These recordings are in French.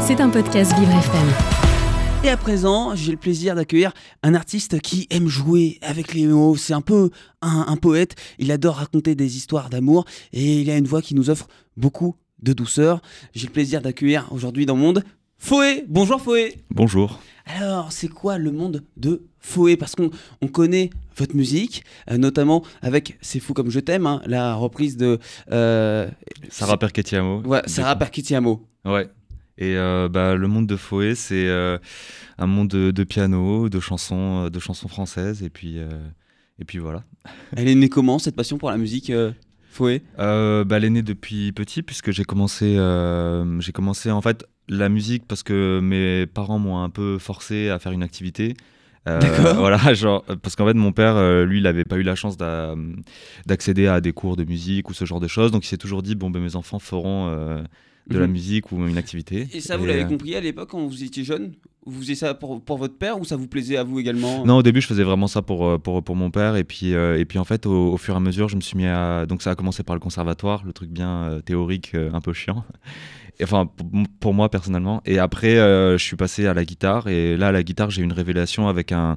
C'est un podcast Vivre FM. Et à présent, j'ai le plaisir d'accueillir un artiste qui aime jouer avec les mots. C'est un peu un, un poète. Il adore raconter des histoires d'amour et il a une voix qui nous offre beaucoup de douceur. J'ai le plaisir d'accueillir aujourd'hui dans le monde Foé. Bonjour Foé. Bonjour. Alors, c'est quoi le monde de Foé Parce qu'on on connaît votre musique, euh, notamment avec C'est fou comme je t'aime, hein, la reprise de euh, Sarah Perquetiamo. Ouais, Sarah Perquetiamo. Ouais. Et euh, bah, le monde de Foé, c'est euh, un monde de, de, piano, de chansons, euh, de chansons françaises, et puis, euh, et puis voilà. Elle est née comment cette passion pour la musique Foé bah, Elle est née depuis petit, puisque j'ai commencé, j'ai commencé en fait la musique parce que mes parents m'ont un peu forcé à faire une activité. Euh, D'accord. Voilà, genre, parce qu'en fait, mon père, euh, lui, il n'avait pas eu la chance d'a- d'accéder à des cours de musique ou ce genre de choses. Donc, il s'est toujours dit, bon, ben, mes enfants feront euh, de la Mhm. musique ou une activité. Et ça, vous l'avez euh, compris à l'époque quand vous étiez jeune Vous faisiez ça pour, pour votre père ou ça vous plaisait à vous également? Non, au début, je faisais vraiment ça pour, euh, pour, pour mon père. Et puis, euh, et puis en fait, au, au fur et à mesure, je me suis mis à. Donc, ça a commencé par le conservatoire, le truc bien euh, théorique, euh, un peu chiant. Et, enfin, pour, pour moi, personnellement. Et après, je suis passé à la guitare. Et là, à la guitare, j'ai eu une révélation avec un,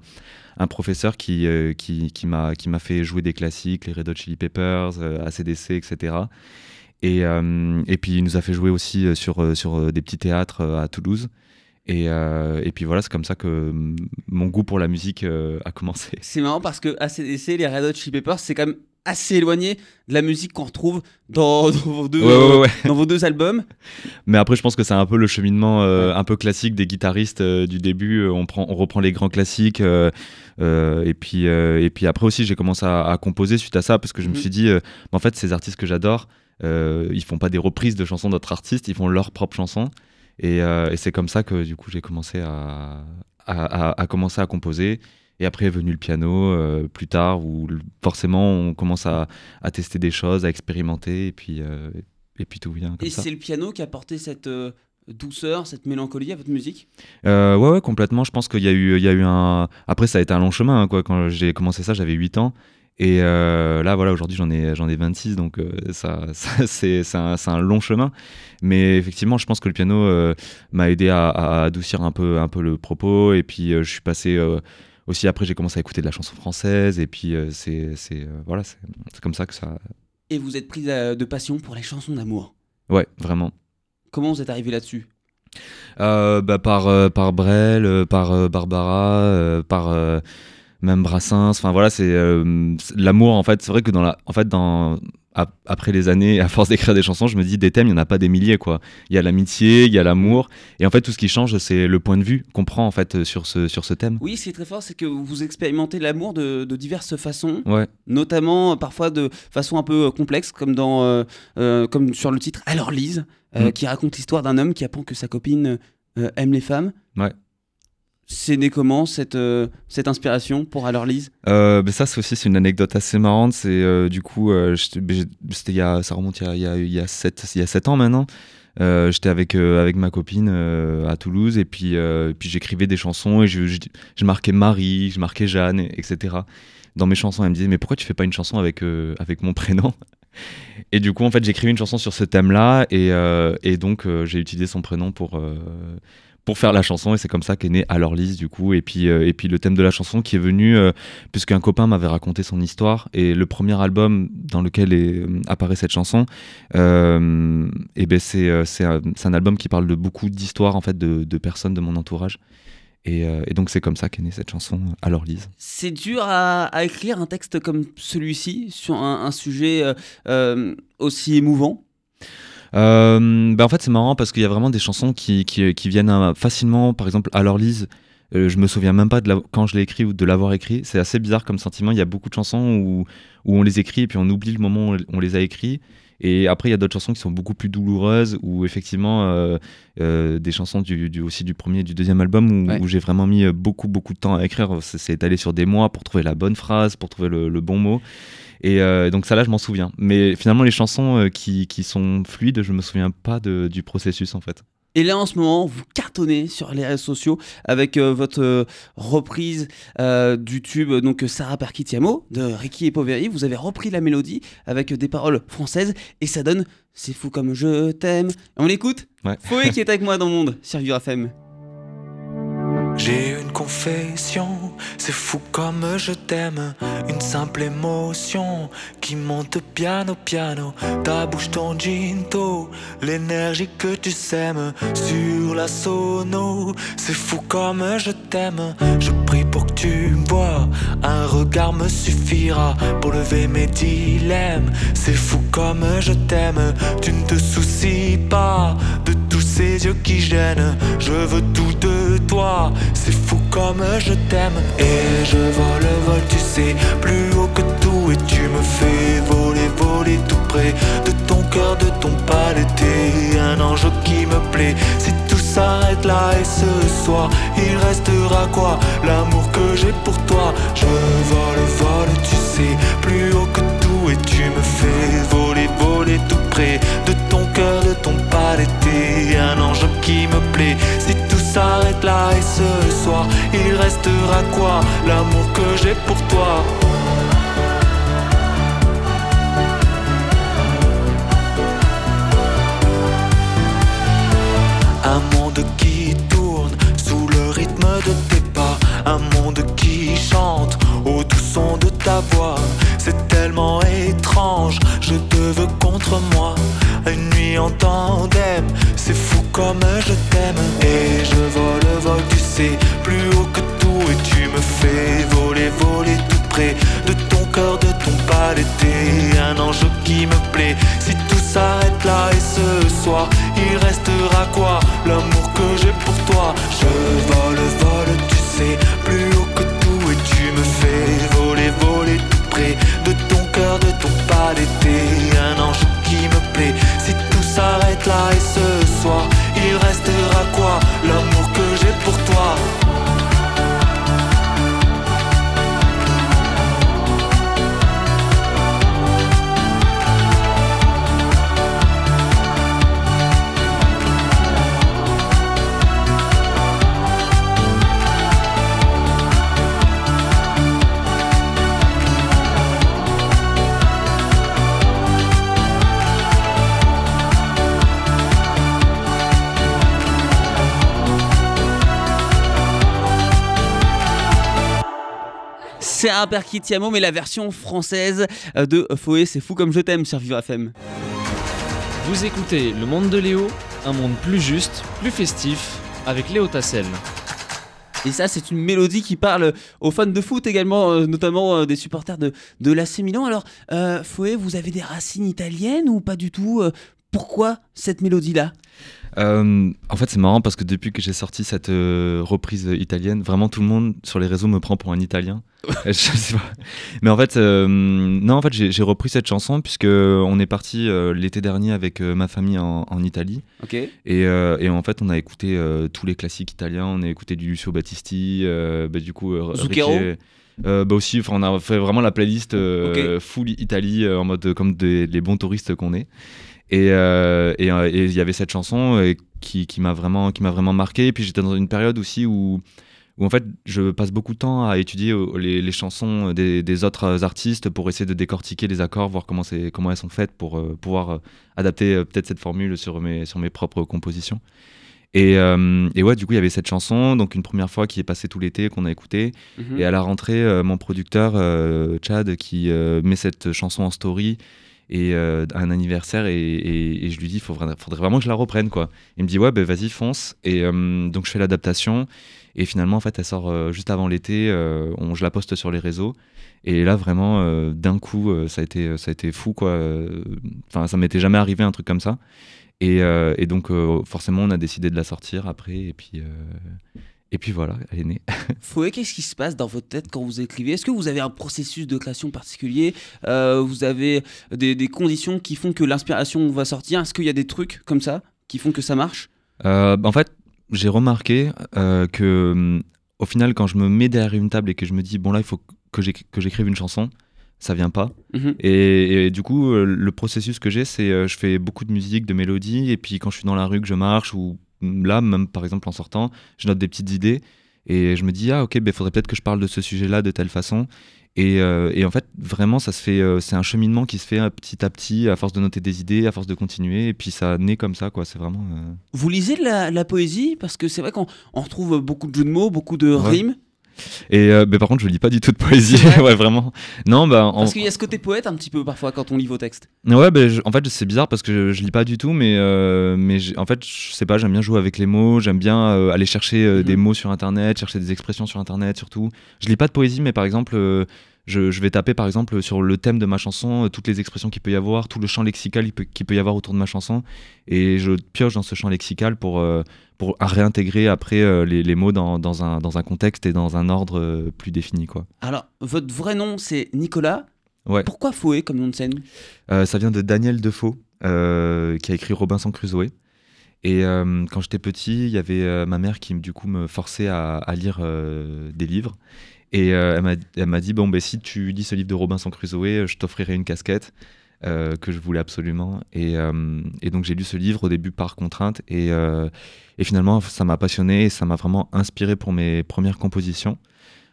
un professeur qui, qui, qui m'a qui m'a fait jouer des classiques, les Red Hot Chili Peppers, ACDC, etc. Et, euh, et puis, il nous a fait jouer aussi euh, sur, euh, sur des petits théâtres à Toulouse. Et, euh, et puis voilà, c'est comme ça que mon goût pour la musique euh, a commencé. C'est marrant parce que ACDC, les Red Hot Chili Peppers, c'est quand même assez éloigné de la musique qu'on retrouve dans, dans vos deux, Ouais, ouais, ouais. dans vos deux albums. Mais après, je pense que c'est un peu le cheminement euh, un peu classique des guitaristes du début. On, prend, on reprend les grands classiques. et, puis, et puis après aussi, j'ai commencé à, à composer suite à ça parce que je me Mhm. suis dit, en fait, ces artistes que j'adore, euh, ils font pas des reprises de chansons d'autres artistes, ils font leurs propres chansons. Et, euh, et c'est comme ça que du coup, j'ai commencé à, à, à- à commencer à composer. Et après est venu le piano euh, plus tard, où forcément on commence à, à tester des choses, à expérimenter, et puis, euh, et puis tout vient comme Et c'est le piano qui a apporté cette douceur, cette mélancolie à votre musique? Euh, ouais, ouais, complètement. Je pense qu'il y, a eu- il y a eu un. Après, ça a été un long chemin. hein, quoi. Quand j'ai commencé ça, j'avais 8 ans. Et euh, là, voilà, aujourd'hui, j'en ai, j'en ai 26. Donc, euh, ça, ça, c'est c'est un, long chemin. Mais effectivement, je pense que le piano euh, m'a aidé à, à adoucir un peu, un peu le propos. Et puis, je suis passé. aussi, après, j'ai commencé à écouter de la chanson française. Et puis, c'est c'est, voilà, c'est comme ça que ça. et vous êtes prise euh, de passion pour les chansons d'amour? Ouais, vraiment. Comment vous êtes arrivé là-dessus? Bah, par, par Brel, par Barbara, par même Brassens. Enfin voilà, c'est euh, c'est- l'amour en fait. C'est vrai que dans la, en fait dans ap- après les années, à force d'écrire des chansons, je me dis des thèmes, il y en a pas des milliers quoi. Il y a l'amitié, il y a l'amour, et en fait tout ce qui change, c'est le point de vue qu'on prend en fait sur ce sur ce thème. Oui, ce qui est très fort, c'est que vous expérimentez l'amour de, de diverses façons, Ouais. notamment euh, parfois de façon un peu euh, complexe, comme, dans, euh, euh, comme sur le titre Alors Lise, Mm. qui raconte l'histoire d'un homme qui apprend que sa copine aime les femmes. Ouais. C'est né comment cette, euh, cette inspiration pour Alors Lise? Euh, ben ça, c'est aussi une anecdote assez marrante. Euh, du coup, euh, ben, c'était ça remonte il y a, il y a, il y a 7, il y a sept ans maintenant. J'étais avec, avec ma copine à Toulouse et puis, puis j'écrivais des chansons et je, je, marquais Marie, je marquais Jeanne, et- etc. Dans mes chansons, elle me disait mais pourquoi tu fais pas une chanson avec, avec mon prénom? Et du coup, en fait, j'écrivais une chanson sur ce thème-là et, et donc j'ai utilisé son prénom pour, pour faire la chanson et c'est comme ça qu'est née Alors Lise du coup. Et puis, euh, et puis le thème de la chanson qui est venu euh, puisqu'un copain m'avait raconté son histoire. Et le premier album dans lequel est, euh, apparaît cette chanson et ben c'est c'est un, album qui parle de beaucoup d'histoires en fait de, personnes de mon entourage. Et, donc c'est comme ça qu'est née cette chanson Alors Lise. C'est dur à, écrire un texte comme celui-ci sur un, sujet aussi émouvant? Euh, bah en fait, c'est marrant parce qu'il y a vraiment des chansons qui, qui, qui viennent euh, facilement. Par exemple, Alors Lise, euh, je me souviens même pas de la- quand je l'ai écrit ou de l'avoir écrit. C'est assez bizarre comme sentiment. Il y a beaucoup de chansons où, où on les écrit et puis on oublie le moment où on les a écrits. Et après, il y a d'autres chansons qui sont beaucoup plus douloureuses, ou effectivement, euh, euh, des chansons du, du- aussi du premier et du deuxième album, où, Ouais. où j'ai vraiment mis beaucoup, beaucoup de temps à écrire. C'est c'est étalé sur des mois pour trouver la bonne phrase, pour trouver le, le bon mot. Et euh, donc ça là, je m'en souviens. Mais finalement, les chansons euh, qui, qui sont fluides, je me souviens pas de- du processus en fait. Et là, en ce moment, vous cartonnez sur les réseaux sociaux avec euh, votre euh, reprise euh, du tube donc Sarah Perkitiamo de Ricky et Poveri. Vous avez repris la mélodie avec des paroles françaises et ça donne C'est fou comme je t'aime. On l'écoute Ouais. Foé qui est avec moi dans le monde sur Vivre FM. J'ai une confession, c'est fou comme je t'aime. Une simple émotion qui monte piano piano. Ta bouche, ton ginto, l'énergie que tu sèmes sur la sono. C'est fou comme je t'aime. Je prie pour que tu bois. Un regard me suffira pour lever mes dilemmes. C'est fou comme je t'aime. Tu ne te soucies pas de ces yeux qui gênent. Je veux tout de toi. C'est fou comme je t'aime. Et je vole, vole, tu sais. Plus haut que tout. Et tu me fais voler, voler tout près De ton cœur, de ton T'es un ange qui me plaît. Si tout s'arrête là et ce soir Il restera quoi? L'amour que j'ai pour toi. Je vole, vole, tu sais. Plus haut que tout. Et tu me fais voler, voler tout près De qui me plaît. Si tout s'arrête là et ce soir Il restera quoi? L'amour que j'ai pour toi. Un monde qui tourne sous le rythme de tes pas. Un monde qui chante au doux son de ta voix. C'est tellement étrange, je te veux contre moi. Une nuit en tandem, c'est comme je t'aime. Et je vole, vole, tu sais, plus haut que tout. Et tu me fais voler, voler tout près De ton cœur, de ton palais. T'es un ange C'est un Perkitiamo, mais la version française euh, de Foé, c'est fou comme je t'aime sur Vivre FM. Vous écoutez Le Monde de Léo, un monde plus juste, plus festif, avec Léo Tassel. Et ça, c'est une mélodie qui parle aux fans de foot également, euh, notamment euh, des supporters de, de l'AC Milan. Alors, euh, Foé, vous avez des racines italiennes ou pas du tout Pourquoi cette mélodie-là? Euh, en fait, c'est marrant parce que depuis que j'ai sorti cette euh, reprise italienne, vraiment tout le monde sur les réseaux me prend pour un Italien. je sais pas. Mais en fait, euh, non, en fait, j'ai repris cette chanson puisque on est parti euh, l'été dernier avec euh, ma famille en, en Italie Ok. et, euh, et en fait, on a écouté euh, tous les classiques italiens. On a écouté du Lucio Battisti, euh, bah, du coup, euh, euh, bah aussi, on a fait vraiment la playlist euh, full Italie euh, en mode euh, comme des, les bons touristes qu'on est. Et euh, et, euh, et il y avait cette chanson euh, qui, qui m'a vraiment, qui m'a vraiment marqué. Et puis j'étais dans une période aussi où, où en fait je passe beaucoup de temps à étudier les, les chansons des, des autres artistes pour essayer de décortiquer les accords, voir comment, c'est, comment elles sont faites pour euh, pouvoir adapter euh, peut-être cette formule sur mes, sur mes propres compositions. Et, euh, et ouais, du coup, il y avait cette chanson, donc une première fois qui est passée tout l'été, qu'on a écouté. Mhm. Et à la rentrée, mon producteur, Chad, qui met cette chanson en story et euh, un anniversaire, et, je lui dis, il faudrait, vraiment que je la reprenne, quoi. Il me dit, ouais, ben vas-y, fonce. Et euh, donc, je fais l'adaptation. Et finalement, en fait, elle sort euh, juste avant l'été. on, je la poste sur les réseaux. Et là, vraiment, d'un coup, ça, a été, ça a été fou, quoi. Enfin, ça m'était jamais arrivé un truc comme ça. Et, donc, forcément, on a décidé de la sortir après. Et puis, et puis voilà, elle est née. Foé, qu'est-ce qui se passe dans votre tête quand vous écrivez? Est-ce que vous avez un processus de création particulier? Euh, Vous avez des, des conditions qui font que l'inspiration va sortir? Est-ce qu'il y a des trucs comme ça qui font que ça marche? Euh, bah, en fait, j'ai remarqué euh, que, au final, quand je me mets derrière une table et que je me dis, bon là, il faut que j'éc- que j'écrive une chanson, ça vient pas. Mhm. Et, et du coup, euh, le processus que j'ai, c'est je fais beaucoup de musique, de mélodies, et puis quand je suis dans la rue, que je marche, ou là, même par exemple en sortant, je note des petites idées et je me dis, ah ok, il ben, faudrait peut-être que je parle de ce sujet-là de telle façon. Et, euh, et, en fait, vraiment, ça se fait, euh, c'est un cheminement qui se fait euh, petit à petit, à force de noter des idées, à force de continuer, et puis ça naît comme ça, quoi. C'est vraiment. Vous lisez de la, la poésie? Parce que c'est vrai qu'on retrouve beaucoup de jeux de mots, beaucoup de rimes. Et euh, par contre, je lis pas du tout de poésie. ouais, vraiment. Non, bah, Parce qu'il y a ce côté poète un petit peu parfois quand on lit vos textes. Ouais, bah, en fait, c'est bizarre parce que je, lis pas du tout, mais, euh, mais en fait, je sais pas, j'aime bien jouer avec les mots, j'aime bien euh, aller chercher euh, des mhm. mots sur internet, chercher des expressions sur internet surtout. Je lis pas de poésie, mais par exemple. Je, je, vais taper par exemple sur le thème de ma chanson, toutes les expressions qu'il peut y avoir, tout le champ lexical qu'il peut, peut, y avoir autour de ma chanson, et je pioche dans ce champ lexical pour, pour réintégrer après euh, les, les, mots dans, dans, un, dans, un, contexte et dans un ordre euh, plus défini. Quoi. Alors, votre vrai nom, c'est Nicolas. Ouais. Pourquoi Fouet comme nom de scène? Euh, Ça vient de Daniel Defoe, qui a écrit Robinson Crusoe. Et quand j'étais petit, il y avait ma mère qui, du coup, me forçait à, à lire des livres. Et elle m'a dit, bon, ben, si tu lis ce livre de Robinson Crusoe, je t'offrirai une casquette. Euh, que je voulais absolument. Et, euh, et donc j'ai lu ce livre au début par contrainte et, euh, et finalement ça m'a passionné et ça m'a vraiment inspiré pour mes premières compositions.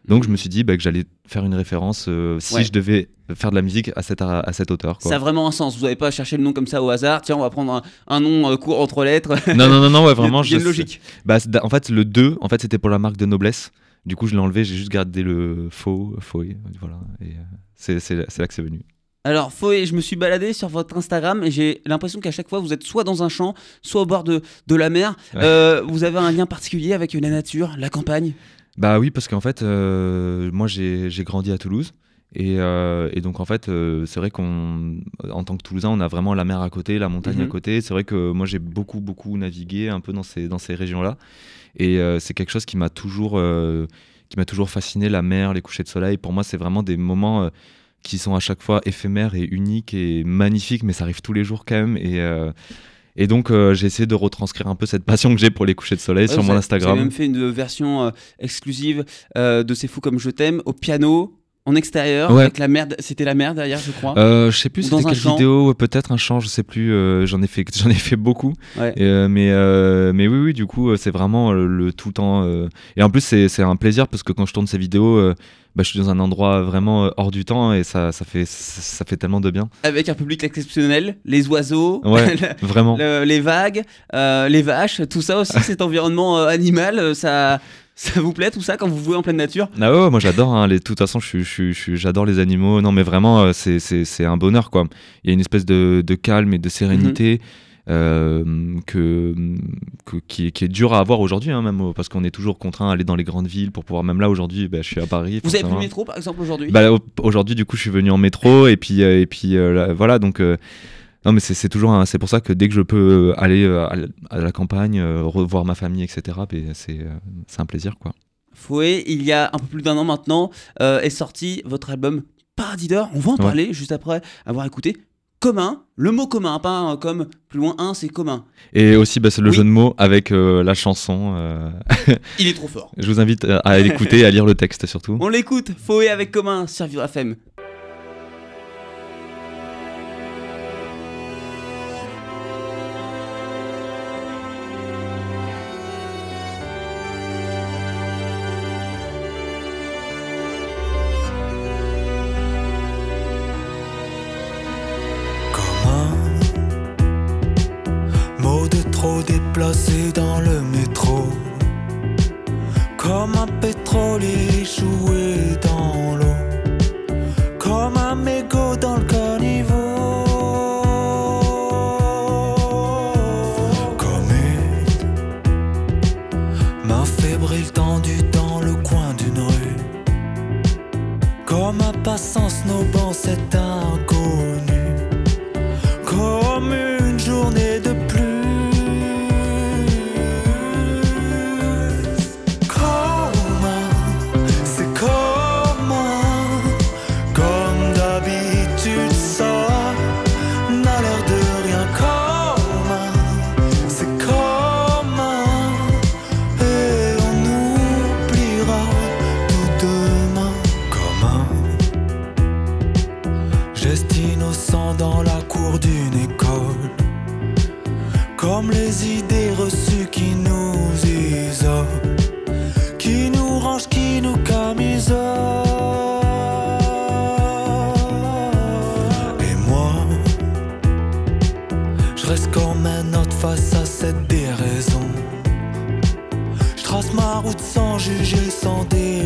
Donc je me suis dit bah, que j'allais faire une référence si je devais faire de la musique à cet, à, cet auteur. Quoi. Ça a vraiment un sens. Vous n'avez pas cherché le nom comme ça au hasard. Tiens, on va prendre un, nom court entre lettres. Non, non, non, non ouais, vraiment. Il y a une logique. Bah, en fait, le 2, en fait, c'était pour la marque de noblesse. Du coup, je l'ai enlevé, j'ai juste gardé le faux, faux, voilà. Et c'est là que c'est venu. Alors, Foé, je me suis baladé sur votre Instagram et j'ai l'impression qu'à chaque fois, vous êtes soit dans un champ, soit au bord de, de la mer. Euh, vous avez un lien particulier avec la nature, la campagne? Bah oui, parce qu'en fait, euh, moi, j'ai grandi à Toulouse. Et, euh, et, donc en fait, c'est vrai qu'en tant que Toulousain, on a vraiment la mer à côté, la montagne à mhm. côté. C'est vrai que moi j'ai beaucoup beaucoup navigué un peu dans ces dans ces régions-là, et c'est quelque chose qui m'a toujours qui m'a toujours fasciné, la mer, les couchers de soleil. Pour moi, c'est vraiment des moments qui sont à chaque fois éphémères et uniques et magnifiques, mais ça arrive tous les jours quand même. Et, euh, et donc, euh, j'ai essayé de retranscrire un peu cette passion que j'ai pour les couchers de soleil sur mon Instagram. J'ai même fait une version euh, exclusive de C'est fou comme je t'aime au piano en extérieur avec la merde c'était la merde derrière je crois. Euh, je sais plus c'était quelle vidéo peut-être un chant je sais plus euh, j'en ai fait j'en ai fait beaucoup. Mais euh, mais oui oui du coup c'est vraiment le, tout le temps et en plus c'est un plaisir parce que quand je tourne ces vidéos bah, je suis dans un endroit vraiment hors du temps et ça, ça, fait, ça, fait tellement de bien. Avec un public exceptionnel, les oiseaux, vraiment. les vagues, les vaches, tout ça aussi, cet environnement animal, ça, ça vous plaît tout ça quand vous jouez en pleine nature? Ah ouais, moi j'adore. Hein, de toute façon, j'adore les animaux. Non, mais vraiment, euh, c'est un bonheur quoi. Il y a une espèce de, calme et de sérénité. Mhm. Euh, que, qui, est dur à avoir aujourd'hui, hein, même parce qu'on est toujours contraint à aller dans les grandes villes pour pouvoir. Même là aujourd'hui, bah, je suis à Paris. Vous avez pris le métro par exemple aujourd'hui? Bah, Aujourd'hui, du coup, je suis venu en métro et puis euh, et puis voilà donc. Non, mais c'est toujours c'est pour ça que dès que je peux euh, aller euh, à la campagne, euh, revoir ma famille, etc., ben, c'est un plaisir, quoi. Fouet, il y a un peu plus d'un an maintenant, est sorti votre album Paradis d'or. On va en parler juste après avoir écouté commun, le mot commun, pas comme plus loin un, c'est commun. Et aussi, bah, c'est le jeu de mots avec la chanson. Il est trop fort. Je vous invite à l'écouter et à lire le texte surtout. On l'écoute, Fouet avec commun sur Vivre FM. passer dans dans la cour d'une école. Comme les idées reçues qui nous isolent, qui nous rangent, qui nous camisolent. Et moi, je reste comme un autre face à cette déraison. Je trace ma route sans juger, sans dé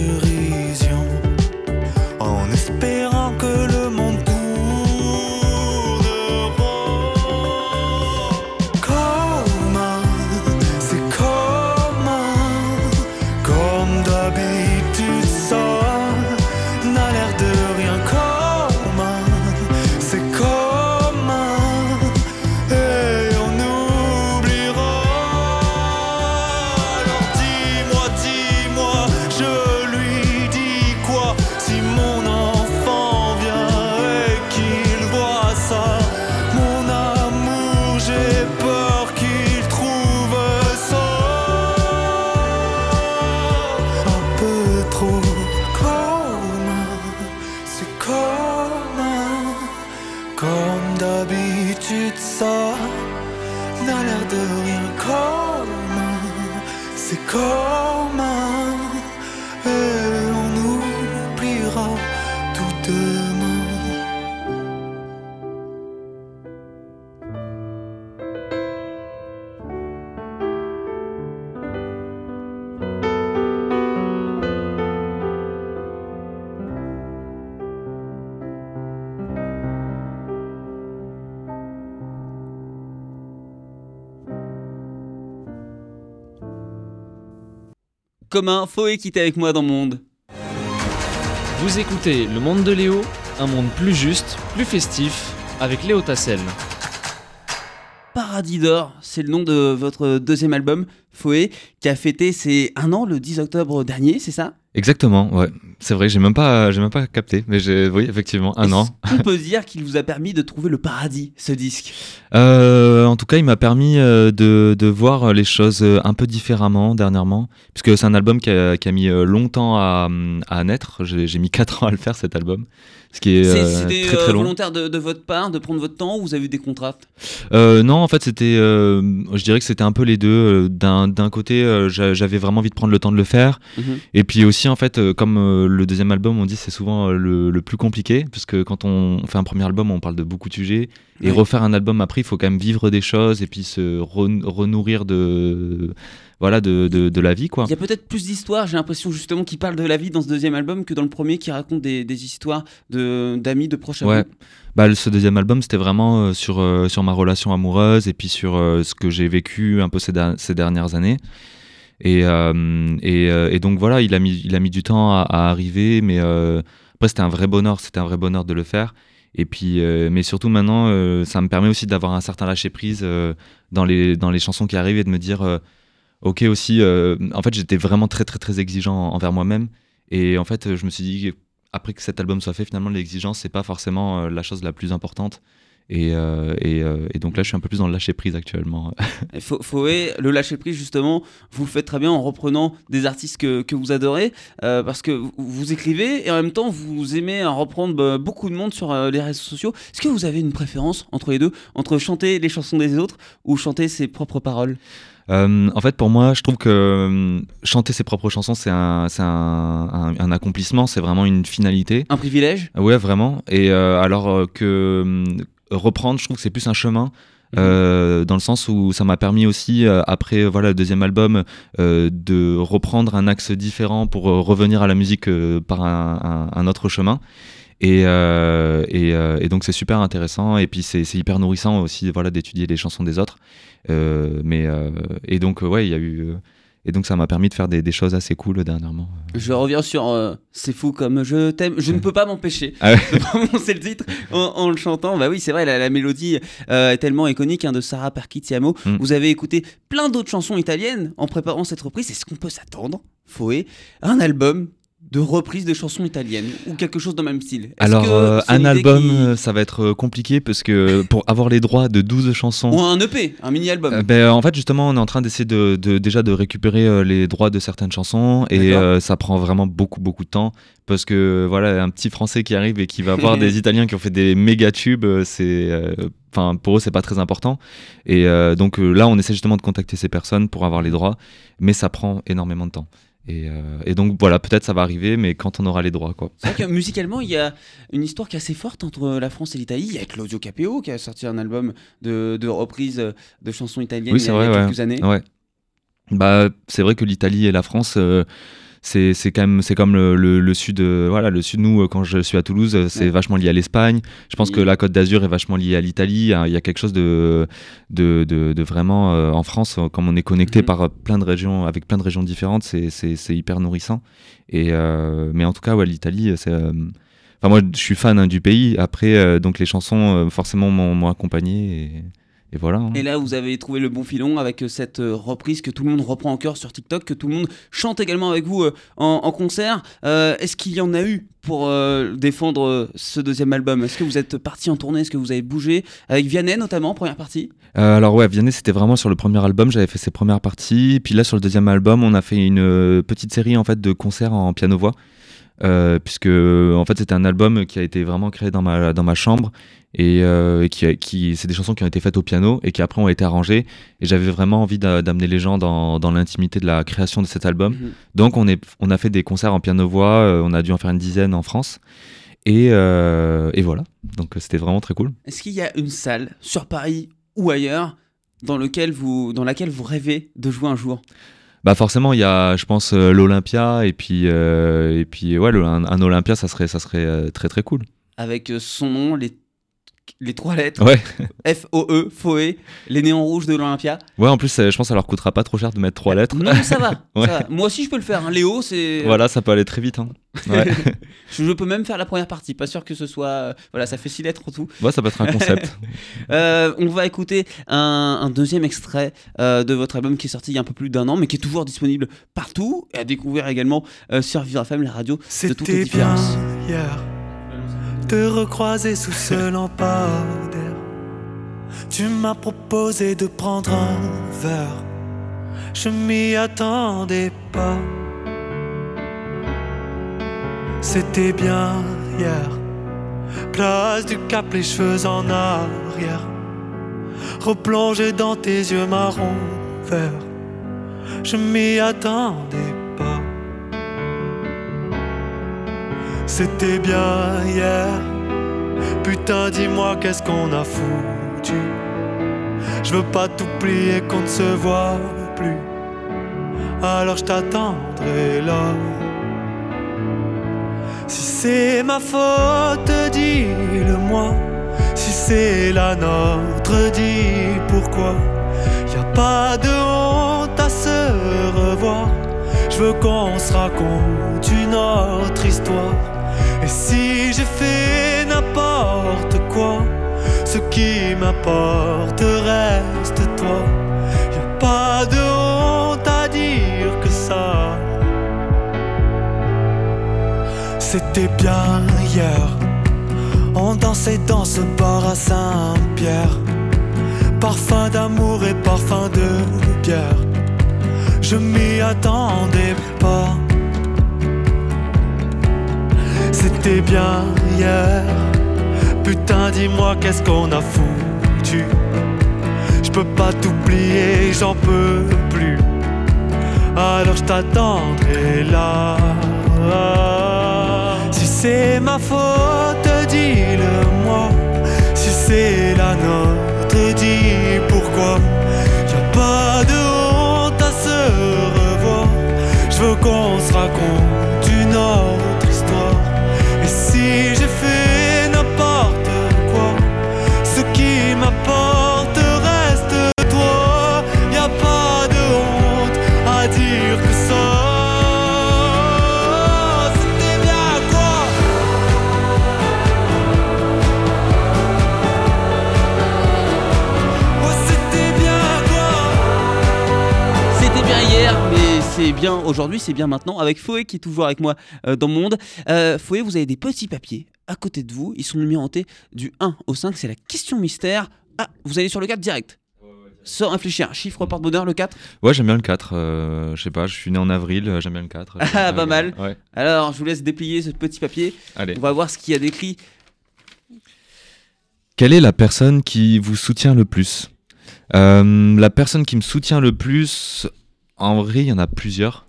Commun, était avec moi dans Monde. Vous écoutez Le Monde de Léo, un monde plus juste, plus festif, avec Léo Tassel. Paradis d'or, c'est le nom de votre deuxième album, Foé, qui a fêté ses un an le 10 octobre dernier, c'est ça? Exactement, ouais. C'est vrai, j'ai même pas, j'ai même pas capté, mais j'ai, oui, effectivement, un an. On peut dire qu'il vous a permis de trouver le paradis, ce disque? Euh, en tout cas, il m'a permis euh, de, de voir les choses euh, un peu différemment dernièrement, puisque c'est un album qui a, qui a mis longtemps à, à naître. J'ai mis 4 ans à le faire cet album, ce qui est C'est- C'était très très long. volontaire de, de votre part de prendre votre temps ou vous avez eu des contraintes? Euh, non, en fait, c'était, euh, je dirais que c'était un peu les deux. D'un d'un côté, j'a- j'avais vraiment envie de prendre le temps de le faire, Mhm. et puis aussi, en fait, euh, comme euh, le deuxième album, on dit c'est souvent euh, le, le plus compliqué, parce que quand on fait un premier album, on parle de beaucoup de sujets, et refaire un album après, il faut quand même vivre des choses et puis se re- renourrir de, voilà, de, de, de la vie, quoi. Il y a peut-être plus d'histoires, j'ai l'impression justement qu'il parle de la vie dans ce deuxième album que dans le premier qui raconte des, des histoires de- d'amis, de, proches Ouais. vous. Bah, ce deuxième album, c'était vraiment euh, sur, euh, sur ma relation amoureuse et puis sur euh, ce que j'ai vécu un peu ces dernières années. Et, euh, euh, et donc voilà, il a mis, il a mis du temps à, arriver, mais euh, après c'était un vrai bonheur, c'était un vrai bonheur de le faire. Et puis, mais surtout maintenant, ça me permet aussi d'avoir un certain lâcher prise dans les dans les chansons qui arrivent et de me dire, ok aussi. en fait, j'étais vraiment très très très exigeant envers moi-même. Et en fait, je me suis dit après que cet album soit fait, finalement, l'exigence, c'est pas forcément la chose la plus importante. Et, euh, et, euh, et donc là, je suis un peu plus dans le lâcher prise actuellement. Foé, le lâcher prise justement, vous le faites très bien en reprenant des artistes que, que vous adorez, euh, parce que vous, vous écrivez et en même temps vous aimez reprendre bah, beaucoup de monde sur les réseaux sociaux. Est-ce que vous avez une préférence entre les deux, entre chanter les chansons des autres ou chanter ses propres paroles? Euh, en fait, pour moi, je trouve que euh, chanter ses propres chansons, c'est un, c'est un, un- un accomplissement, c'est vraiment une finalité. Un privilège? Ouais, vraiment. Et euh, alors que reprendre, je trouve que c'est plus un chemin. euh, dans le sens où ça m'a permis aussi, euh, après euh, voilà, le deuxième album, euh, de reprendre un axe différent pour revenir à la musique par un, un- un autre chemin. Et, et, et donc c'est super intéressant et puis c'est hyper nourrissant aussi voilà, d'étudier les chansons des autres. Mais, et donc ouais, il y a eu... et donc ça m'a permis de faire des, des choses assez cool dernièrement. Je reviens sur euh, C'est fou comme je t'aime. Je ne peux pas m'empêcher Ah ouais. de prononcer le titre en, en le chantant. Bah oui, c'est vrai, la, la mélodie euh, est tellement iconique hein, de Sarah Perchitiamo. Mm. Vous avez écouté plein d'autres chansons italiennes en préparant cette reprise. Est-ce qu'on peut s'attendre, Foé, un album de reprise de chansons italiennes ou quelque chose dans le même style Alors euh, un album, qui- euh, ça va être euh, compliqué parce que pour avoir les droits de 12 chansons... Ou un EP, un mini-album Euh, ben, en fait, justement, on est en train d'essayer de, de- déjà de récupérer les droits de certaines chansons et euh, ça prend vraiment beaucoup beaucoup de temps parce que voilà, un petit Français qui arrive et qui va voir des Italiens qui ont fait des méga tubes, c'est, enfin, pour eux, c'est pas très important. Et euh, donc euh, là, on essaie justement de contacter ces personnes pour avoir les droits, mais ça prend énormément de temps. Et, euh, et donc voilà, peut-être ça va arriver, mais quand on aura les droits, quoi. C'est vrai que musicalement, il y a une histoire qui est assez forte entre la France et l'Italie. Il y a Claudio Capeo qui a sorti un album de, de reprise de chansons italiennes Oui, il y a, vrai, a ouais. quelques années. Ouais. Bah, c'est vrai que l'Italie et la France, euh, c'est c'est quand même c'est comme le, le- le sud. euh, voilà, le sud. Nous, euh, quand je suis à Toulouse, euh, c'est Ouais. vachement lié à l'Espagne. Je pense Oui. que la Côte d'Azur est vachement liée à l'Italie. Il y a quelque chose de de, de, de vraiment euh, en France, comme on est connecté Mhm. par plein de régions, avec plein de régions différentes, c'est hyper nourrissant. Et euh, mais en tout cas, ouais, l'Italie, c'est Enfin, moi, je suis fan hein, du pays. Après, donc les chansons, forcément, m'ont m'ont accompagné. Et, et voilà. hein. Et là, vous avez trouvé le bon filon avec euh, cette euh, reprise que tout le monde reprend en chœur sur TikTok, que tout le monde chante également avec vous euh, en, en concert. Euh, Est-ce qu'il y en a eu pour euh, défendre ce deuxième album? Est-ce que vous êtes parti en tournée? Est-ce que vous avez bougé? Avec Vianney notamment, première partie Euh, alors ouais, Vianney, c'était vraiment sur le premier album, j'avais fait ses premières parties. Puis là, sur le deuxième album, on a fait une petite série en fait de concerts en piano-voix. Euh, puisque en fait c'était un album qui a été vraiment créé dans ma, dans ma chambre et, euh, qui, c'est des chansons qui ont été faites au piano et qui après ont été arrangées. Et j'avais vraiment envie d'a- d'amener les gens dans, dans l'intimité de la création de cet album. Mhm. donc on, est, on a fait des concerts en piano-voix, euh, on a dû en faire une dizaine en France. Et, euh, et voilà, donc euh, c'était vraiment très cool. Est-ce qu'il y a une salle sur Paris ou ailleurs dans, lequel vous, dans laquelle vous rêvez de jouer un jour? Bah forcément, il y a, je pense, euh, l'Olympia et puis euh, et puis ouais, un, un Olympia, ça serait ça serait euh, très très cool. Avec son nom, les, les trois lettres Ouais, F-O-E, Foe, les néons rouges de l'Olympia. ouais. En plus, euh, je pense que ça leur coûtera pas trop cher de mettre trois lettres. Non, ça va, ça va. Moi aussi, je peux le faire. hein. Léo, c'est. Voilà, ça peut aller très vite. Hein. Ouais. je, je peux même faire la première partie. Pas sûr que ce soit. euh, Voilà, ça fait six lettres en tout. ouais, ça peut être un concept. Euh, on va écouter un, un deuxième extrait euh, de votre album qui est sorti il y a un peu plus d'un an, mais qui est toujours disponible partout et à découvrir également euh, sur Vivre FM, la radio de toutes les C'était bien différences. hier te recroiser sous ce lampadaire. Tu m'as proposé de prendre un verre. Je m'y attendais pas. C'était bien hier. Place du cap, les cheveux en arrière. Replongé dans tes yeux marron vert. Je m'y attendais pas. C'était bien hier. Putain, dis-moi qu'est-ce qu'on a foutu? Je veux pas t'oublier qu'on ne se voit plus. Alors je t'attendrai là. Si c'est ma faute, dis-le-moi. Si c'est la nôtre, dis pourquoi. Y a pas de honte à se revoir. Je veux qu'on se raconte une autre histoire. Et si j'ai fait n'importe quoi, ce qui m'importe reste toi. Y a pas de honte à dire que ça. C'était bien hier. On dansait dans ce bar à Saint-Pierre. Parfum d'amour et parfum de bière. Je m'y attendais pas. C'était bien hier. Putain, dis-moi qu'est-ce qu'on a foutu? Je peux pas t'oublier, j'en peux plus. Alors je t'attendrai là. Si c'est ma faute, raconte bien aujourd'hui, c'est bien maintenant. Avec Foé qui est toujours avec moi euh, dans mon monde. Euh, Foé, vous avez des petits papiers à côté de vous. Ils sont numérotés du 1 au 5. C'est la question mystère. Ah, vous allez sur le 4 direct. Sans réfléchir. Chiffre porte-bonheur, le 4. Ouais, j'aime bien le 4. euh, je sais pas, je suis né en avril, euh, j'aime bien le 4. Ah, pas le- mal. Ouais, Alors, je vous laisse déplier ce petit papier. allez. On va voir ce qu'il y a d'écrit. Quelle est la personne qui vous soutient le plus? Euh, La personne qui me soutient le plus, en vrai, il y en a plusieurs.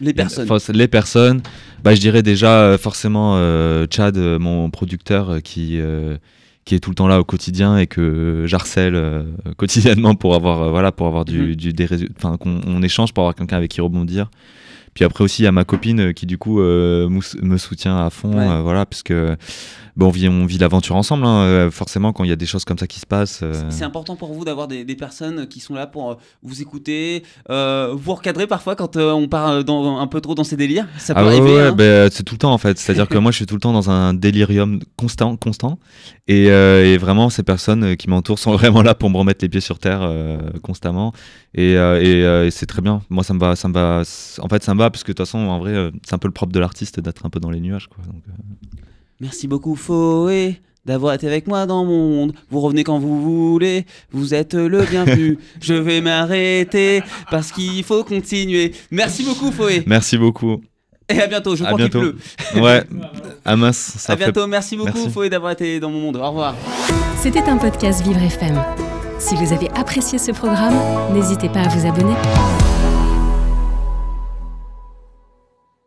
Les a- personnes. les personnes, bah, je dirais déjà euh, forcément euh, Chad, euh, mon producteur, qui, euh, qui est tout le temps là au quotidien et que j'harcèle euh, quotidiennement pour avoir voilà pour avoir du, Mhm. du- des résultats enfin qu'on on échange pour avoir quelqu'un avec qui rebondir puis après aussi il y a ma copine qui du coup euh, me soutient à fond Ouais. euh, voilà parce que bon, on vit on vit l'aventure ensemble hein, euh, forcément quand il y a des choses comme ça qui se passent euh, C'est important pour vous d'avoir des, des personnes qui sont là pour euh, vous écouter, vous recadrer parfois quand on part dans, un peu trop dans ses délires? Ça peut Ah arriver. ouais, hein. ben, c'est tout le temps en fait. C'est-à-dire que moi je suis tout le temps dans un délirium constant, constant. Et, et vraiment ces personnes qui m'entourent sont vraiment là pour me remettre les pieds sur terre constamment. Et, et, et c'est très bien. Moi ça me va, ça me va. En fait ça me va parce que de toute façon en vrai c'est un peu le propre de l'artiste d'être un peu dans les nuages. Quoi. Donc, euh, Merci beaucoup Foé d'avoir été avec moi dans mon monde. Vous revenez quand vous voulez, vous êtes le bienvenu. Je vais m'arrêter parce qu'il faut continuer. Merci beaucoup Foé Merci beaucoup. et à bientôt. Je À crois qu'il pleut. Ouais. Ah mince, ça à fait. bientôt. Merci beaucoup Merci. Foé d'avoir été dans mon monde. Au revoir. C'était un podcast Vivre FM. Si vous avez apprécié ce programme, n'hésitez pas à vous abonner.